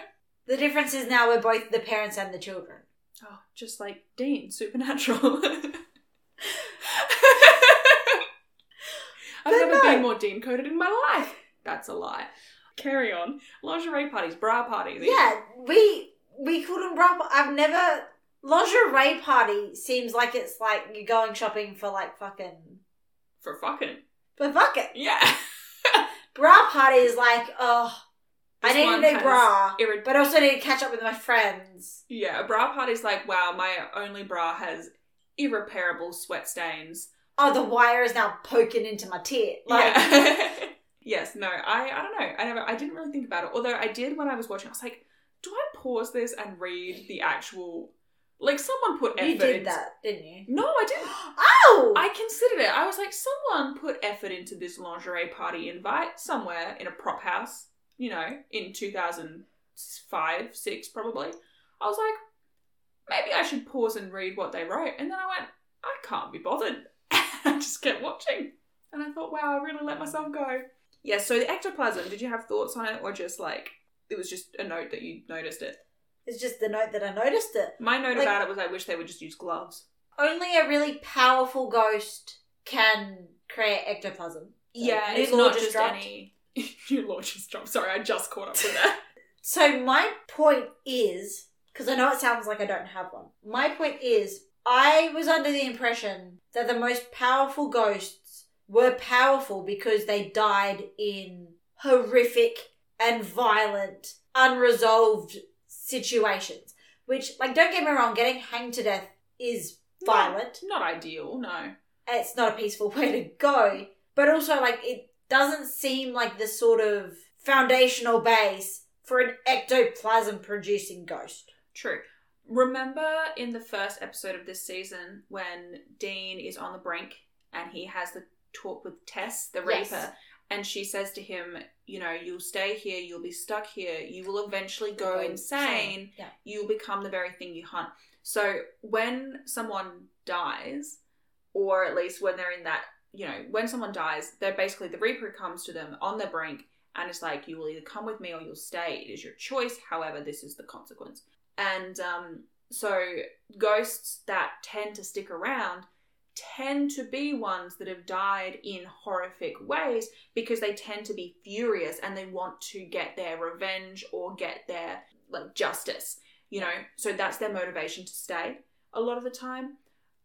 The difference is now we're both the parents and the children. oh, just like Dean, Supernatural. *laughs* I've never no. been more Dean coded in my life. That's a lie. Carry on. Lingerie parties, bra parties. Yeah, we we couldn't bra. I've never lingerie party seems like it's like you're going shopping for like fucking For fucking. for fucking Yeah. *laughs* bra party is like oh I need a new bra, but also need to catch up with my friends. yeah, a bra party's like, wow, my only bra has irreparable sweat stains. Oh, the wire is now poking into my tit. Like, yeah. *laughs* yes, no, I I don't know. I never I didn't really think about it. Although I did when I was watching, I was like, do I pause this and read the actual like someone put effort you did into- that, didn't you? No, I didn't. *gasps* Oh, I considered it. I was like, someone put effort into this lingerie party invite somewhere in a prop house, you know, in 2005, 6 probably. I was like, maybe I should pause and read what they wrote. And then I went, I can't be bothered. *laughs* I just kept watching. And I thought, wow, I really let myself go. Yeah, so the ectoplasm, did you have thoughts on it or just like, it was just a note that you noticed it? It's just the note that I noticed it. My note Like- about it was I wish they would just use gloves. Only a really powerful ghost can create ectoplasm. So, Yeah, it's not just just any. *laughs* New law just dropped. Sorry, I just caught up with that. *laughs* So my point is, because I know it sounds like I don't have one. My point is, I was under the impression that the most powerful ghosts were powerful because they died in horrific and violent, unresolved situations. Which, like, don't get me wrong, getting hanged to death is violent. Not, not ideal, no. It's not a peaceful *laughs* way to go. But also, like, it doesn't seem like the sort of foundational base for an ectoplasm producing ghost. True. Remember in the first episode of this season when Dean is on the brink and he has the talk with Tess, the Yes. Reaper, and she says to him, you know, you'll stay here, you'll be stuck here, you will eventually go insane, Yeah. you'll become the very thing you hunt. So when someone dies, or at least when they're in that, you know, when someone dies, they're basically the Reaper comes to them on the brink and it's like, you will either come with me or you'll stay. It is your choice. However, this is the consequence. And um, so ghosts that tend to stick around tend to be ones that have died in horrific ways because they tend to be furious and they want to get their revenge or get their like justice you know so that's their motivation to stay a lot of the time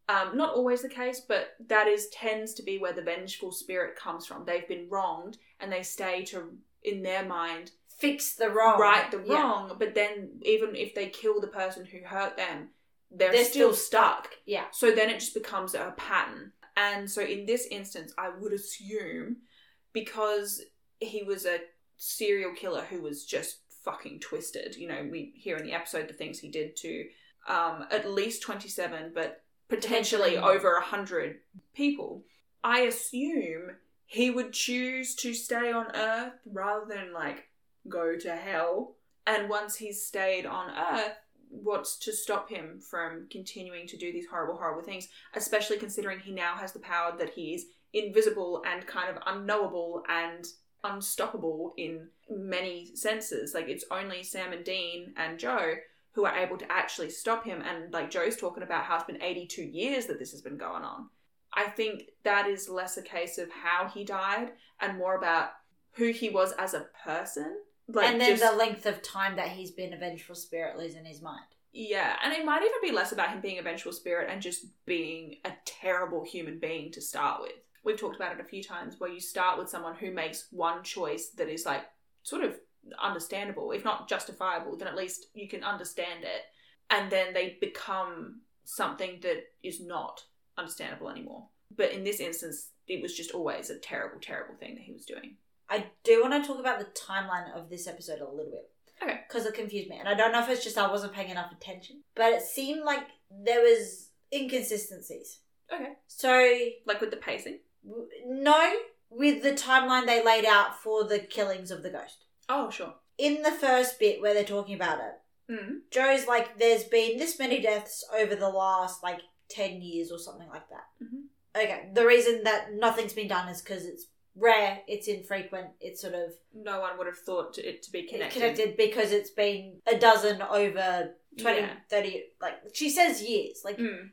um, not always the case but that is tends to be where the vengeful spirit comes from they've been wronged and they stay to in their mind Fix the wrong. right the Yeah. wrong but then even if they kill the person who hurt them they're, They're still, still stuck Yeah. so then it just becomes a pattern. And so in this instance, I would assume because he was a serial killer who was just fucking twisted, you know, we hear in the episode the things he did to um, at least 27, but potentially over 100 people. I assume he would choose to stay on Earth rather than like go to hell. And once he's stayed on Earth, what's to stop him from continuing to do these horrible, horrible things, especially considering he now has the power that he is invisible and kind of unknowable and unstoppable in many senses. Like it's only Sam and Dean and Jo who are able to actually stop him. And like Jo's talking about how it's been 82 years that this has been going on. I think that is less a case of how he died and more about who he was as a person. Like and then just- the length of time that he's been a vengeful spirit losing his mind. yeah, and it might even be less about him being a vengeful spirit and just being a terrible human being to start with. We've talked about it a few times where you start with someone who makes one choice that is like sort of understandable, if not justifiable, then at least you can understand it. And then they become something that is not understandable anymore. But in this instance, it was just always a terrible, terrible thing that he was doing. I do want to talk about the timeline of this episode a little bit. Okay. Because it confused me. And I don't know if it's just I wasn't paying enough attention. But it seemed like there was inconsistencies. Okay. So, Like with the pacing. w- no, with the timeline they laid out for the killings of the ghost. Oh, sure. In the first bit where they're talking about it, Mm. Jo's like, there's been this many deaths over the last, like, 10 years or something like that. Mhm. Okay, the reason that nothing's been done is because it's rare, it's infrequent, it's sort of No one would have thought it to be connected. connected because it's been a dozen over 20, Yeah. 30, like, she says years. Like, Mm.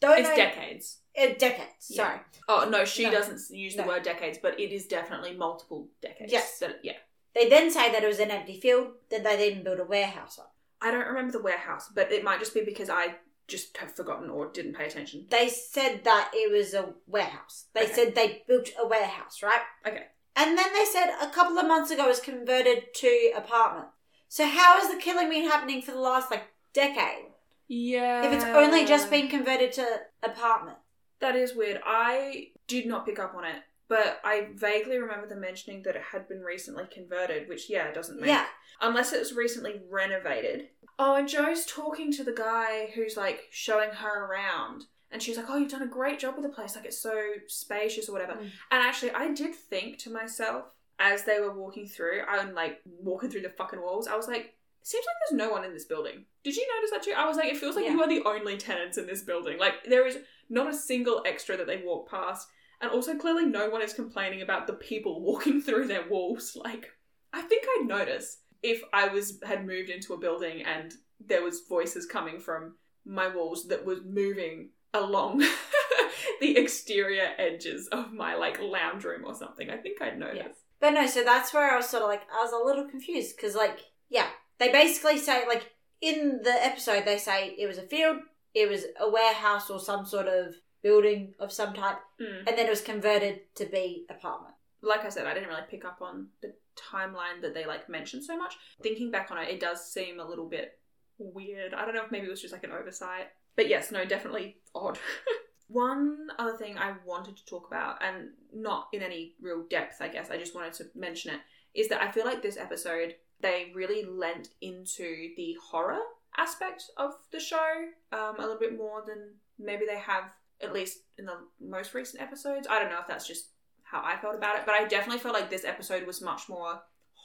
don't It's know. decades. uh, decades, Yeah. sorry. Oh no, she No. doesn't use the No. word decades, but it is definitely multiple decades. Yes. That- yeah. They then say that it was an empty field, then they then build a warehouse on. I don't remember the warehouse, but it might just be because I just have forgotten or didn't pay attention. They said that it was a warehouse. They Okay. said they built a warehouse, right? Okay. And then they said a couple of months ago it was converted to apartment. So how has the killing been happening for the last like decade? Yeah. If it's only just been converted to apartment. That is weird. I did not pick up on it, but I vaguely remember them mentioning that it had been recently converted, which yeah, it doesn't make Yeah. unless it was recently renovated. Oh, and Jo's talking to the guy who's like showing her around. And she's like, Oh, you've done a great job with the place. Like, it's so spacious or whatever. Mm. And actually, I did think to myself as they were walking through, I'm like walking through the fucking walls, I was like, Seems like there's no one in this building. Did you notice that too? I was like, it feels like Yeah. you are the only tenants in this building. Like, there is not a single extra that they walk past. And also, clearly, no one is complaining about the people *laughs* walking through their walls. Like, I think I'd notice if I was had moved into a building and there was voices coming from my walls that was moving along *laughs* the exterior edges of my like lounge room or something. I think I'd notice. Yeah. But no, so that's where I was sort of like, I was a little confused because, like, yeah, they basically say, like, in the episode, they say it was a field, it was a warehouse or some sort of building of some type, Mm. and then it was converted to be apartment. Like I said, I didn't really pick up on the timeline that they like mentioned so much. Thinking back on it, it does seem a little bit weird. I don't know if maybe it was just like an oversight. But yes, no, definitely odd. *laughs* One other thing I wanted to talk about, and not in any real depth, I guess, I just wanted to mention it, is that I feel like this episode, they really lent into the horror aspect of the show um, a little bit more than maybe they have, at least in the most recent episodes. I don't know if that's just how I felt about it, but I definitely felt like this episode was much more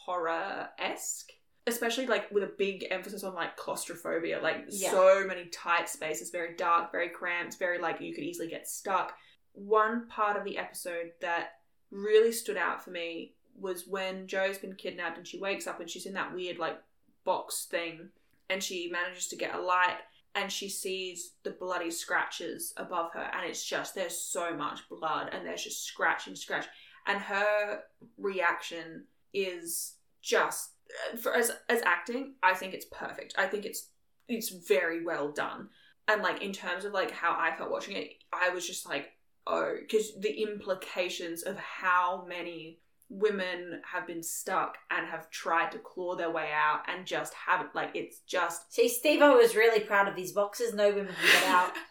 horror esque. Especially like with a big emphasis on like claustrophobia, like Yeah. so many tight spaces, very dark, very cramped, very like you could easily get stuck. One part of the episode that really stood out for me was when Jo's been kidnapped and she wakes up and she's in that weird like box thing and she manages to get a light and she sees the bloody scratches above her and it's just there's so much blood and there's just scratch and scratch and her reaction is just uh, for as as acting i think it's perfect. I think it's it's very well done. And like in terms of like how i felt watching it i was just like oh because the implications of how many women have been stuck and have tried to claw their way out and just haven't like it's just See, Steve O was really proud of these boxes. No women can get out. *laughs*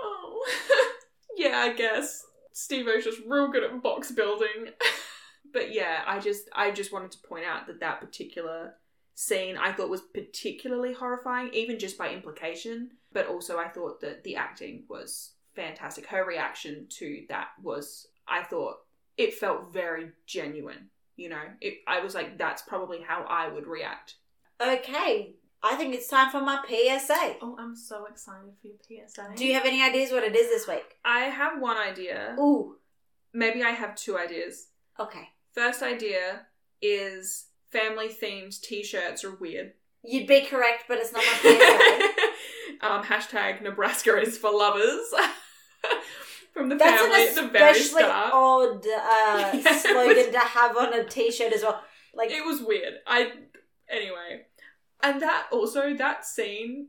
Oh. *laughs* yeah, I guess. Steve O's just real good at box building. *laughs* but yeah, I just I just wanted to point out that that particular scene I thought was particularly horrifying, even just by implication. But also, I thought that the acting was fantastic. Her reaction to that was, I thought, it felt very genuine. You know, it, I was like, that's probably how I would react. Okay, I think it's time for my PSA. Oh, I'm so excited for your PSA. Do you have any ideas what it is this week? I have one idea. Ooh, Maybe I have two ideas. okay. First idea is family themed t shirts are weird. You'd be correct, but it's not my PSA. *laughs* um, hashtag Nebraska is for lovers. *laughs* From the That's family an at the very especially start. odd uh, *laughs* Yeah, it slogan was- to have on a t-shirt as well. Like, it was weird. I anyway, and that also that scene,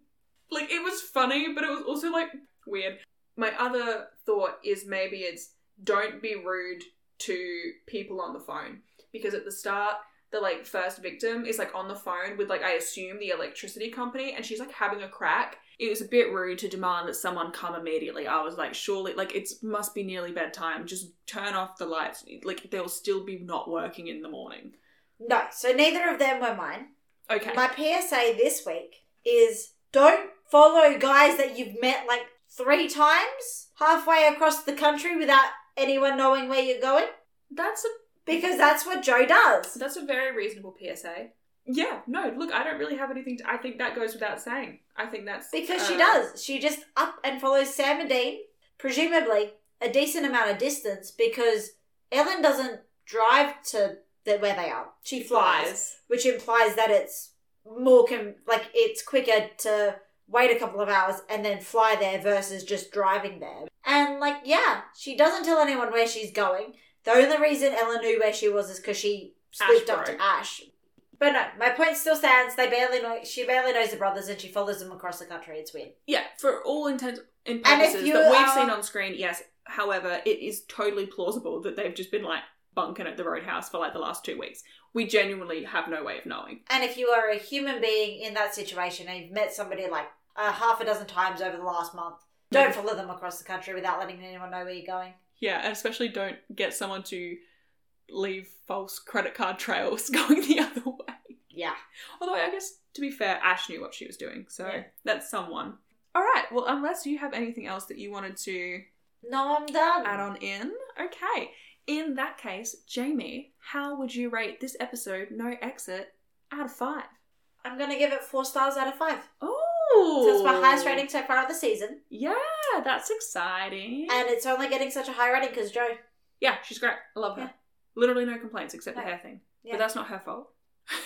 like it was funny, but it was also like weird. My other thought is maybe it's don't be rude to people on the phone because at the start the like first victim is like on the phone with like I assume the electricity company and she's like having a crack. It was a bit rude to demand that someone come immediately. I was like, surely like it must be nearly bedtime. Just turn off the lights. Like they'll still be not working in the morning. no. So neither of them were mine. Okay. My PSA this week is don't follow guys that you've met like three times halfway across the country without anyone knowing where you're going. That's a Because that's what Jo does. that's a very reasonable PSA. Yeah, no, look, I don't really have anything to I think that goes without saying. I think that's Because she uh, does. She just up and follows Sam and Dean, presumably a decent amount of distance because Ellen doesn't drive to the, where they are. She flies, flies. which implies that it's more com- like it's quicker to wait a couple of hours and then fly there versus just driving there. And like, yeah, she doesn't tell anyone where she's going. The only reason Ella knew where she was is because she swooped up to. Ash. But no, my point still stands. They barely know. She barely knows the brothers, and she follows them across the country. It's weird. Yeah, for all intents and And purposes you that we've are- seen on screen, yes. However, it is totally plausible that they've just been like bunking at the roadhouse for like the last two weeks. We genuinely have no way of knowing. And if you are a human being in that situation and you've met somebody like uh, half a dozen times over the last month, don't follow them across the country without letting anyone know where you're going. Yeah, and especially don't get someone to leave false credit card trails *laughs* going the other way. Yeah. Although I guess to be fair, Ash knew what she was doing, so Yeah. that's someone. All right. Well, unless you have anything else that you wanted to No, I'm done. add on in, okay. In that case, Jamie, how would you rate this episode, No Exit, out of five? I'm going to give it four stars out of five. Oh, So it's my highest rating so far of the season. Yeah, that's exciting. And it's only getting such a high rating because Jo. yeah, she's great. I love her. Yeah. Literally no complaints except the No. hair thing. Yeah. But that's not her fault. *laughs*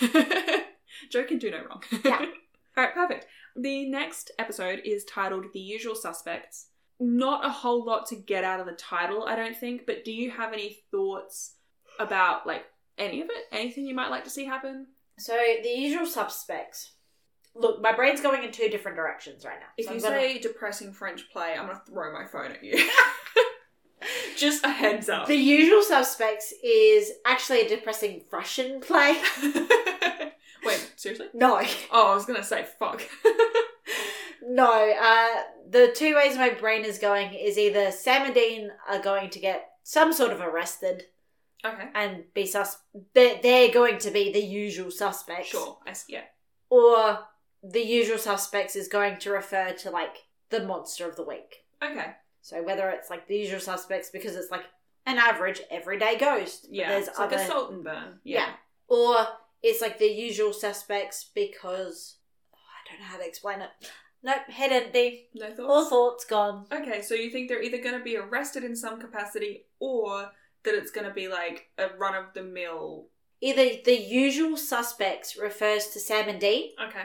Jo can do no wrong. Yeah. *laughs* All right, perfect. The next episode is titled The Usual Suspects. Not a whole lot to get out of the title, I don't think, but do you have any thoughts about like any of it? Anything you might like to see happen? So, the usual suspects. Look, my brain's going in two different directions right now. If So you gonna- say depressing French play, I'm gonna throw my phone at you. *laughs* Just a heads up. the usual suspects is actually a depressing Russian play. *laughs* Wait, seriously? No, Oh, I was gonna say fuck. *laughs* no. Uh, the two ways my brain is going is either Sam and Dean are going to get some sort of arrested okay. and be sus. They're, they're going to be the usual suspects. Sure. I yeah. Or the usual suspects is going to refer to like the monster of the week. Okay. So whether it's like the usual suspects because it's like an average everyday ghost. Yeah. There's it's like a salt and burn. Yeah. Yeah. Or it's like the usual suspects because oh, I don't know how to explain it. Nope, head empty. No thoughts. All thoughts gone. Okay, so you think they're either going to be arrested in some capacity or that it's going to be like a run of the mill. Either the usual suspects refers to Sam and Dean, Okay.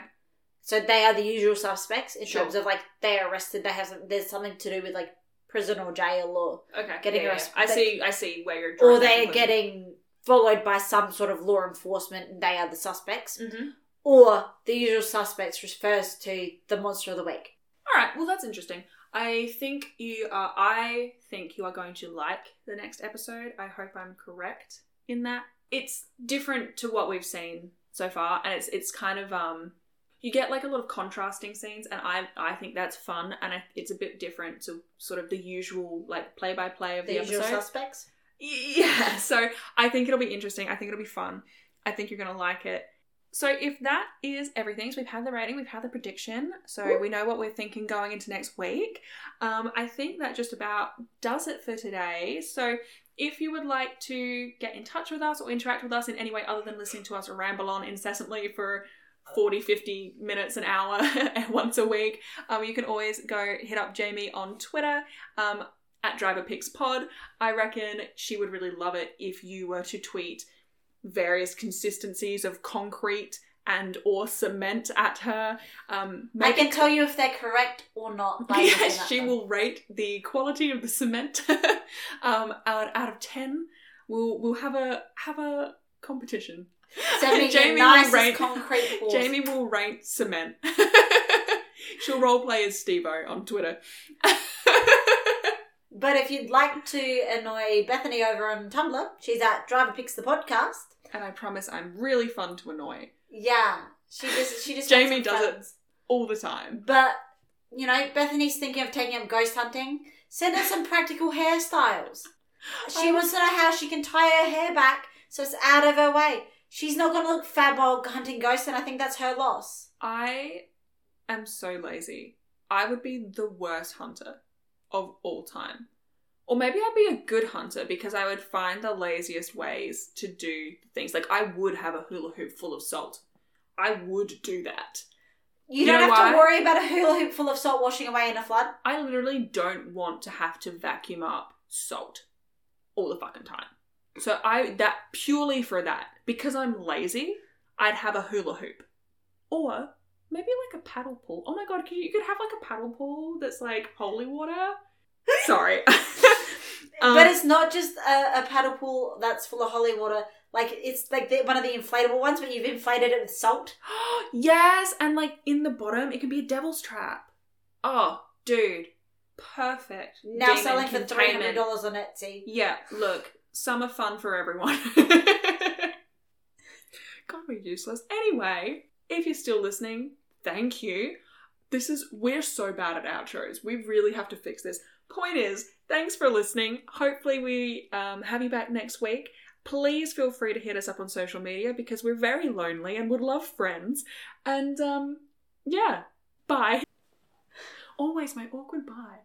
So they are the usual suspects in Sure. terms of like they're arrested. They have some, there's something to do with like prison or jail or Okay. Getting yeah, yeah. arrested. I see. I see where you're. drawing or they are getting followed by some sort of law enforcement and they are the suspects. Mhm. Or the usual suspects refers to the monster of the week. All right. Well, that's interesting. I think you are. I think you are going to like the next episode. I hope I'm correct in that. It's different to what we've seen so far, and it's it's kind of um. You get like a lot of contrasting scenes, and I I think that's fun, and I, it's a bit different to sort of the usual like play by play of The, the, usual episode. suspects. Yeah, *laughs* so I think it'll be interesting. I think it'll be fun. I think you're going to like it. So if that is everything, so we've had the rating, we've had the prediction, so Ooh. we know what we're thinking going into next week. Um, I think that just about does it for today. So if you would like to get in touch with us or interact with us in any way other than listening to us ramble on incessantly for 40, 50 minutes, an hour *laughs* once a week, um, you can always go hit up Jamie on Twitter um, at DriverPixPod. I reckon she would really love it if you were to tweet various consistencies of concrete and or cement at her. Um, I can tell you if they're correct or not *laughs* yes, she them. will rate the quality of the cement *laughs* um, out, out of ten. We'll we'll have a have a competition. Send me Jamie will rate- concrete *laughs* horse. Jamie will rate cement. *laughs* She'll roleplay as Stevo on Twitter. *laughs* But if you'd like to annoy Bethany over on Tumblr, she's at Driver Picks the Podcast. and I promise I'm really fun to annoy Yeah, she just she just Jamie does it. all the time. But you know, Bethany's thinking of taking up ghost hunting. Send her some practical hairstyles. *gasps* She wants to know how she can tie her hair back so it's out of her way. She's not going to look fab while hunting ghosts, and I think that's her loss. I am so lazy. I would be the worst hunter of all time. Or maybe I'd be a good hunter because I would find the laziest ways to do things. Like I would have a hula hoop full of salt. I would do that. You, You don't have why? to worry about a hula hoop full of salt washing away in a flood. I literally don't want to have to vacuum up salt all the fucking time. So I that purely for that because I'm lazy, I'd have a hula hoop, or maybe like a paddle pool. Oh my god, could you, you could have like a paddle pool that's like holy water. *laughs* Sorry, *laughs* Um, but it's not just a, a paddle pool that's full of holy water. Like it's like the, one of the inflatable ones, but you've inflated it with salt. *gasps* yes, and like in the bottom, it can be a devil's trap. Oh, dude, perfect. Now Demon selling for three hundred dollars on Etsy. Yeah, look, summer fun for everyone. *laughs* God, we're useless. Anyway, if you're still listening, thank you. This is, we're so bad at outros. We really have to fix this. Point is, thanks for listening. Hopefully, we um, have you back next week. Please feel free to hit us up on social media because we're very lonely and would love friends. And um, yeah, bye. *laughs* Always my awkward bye.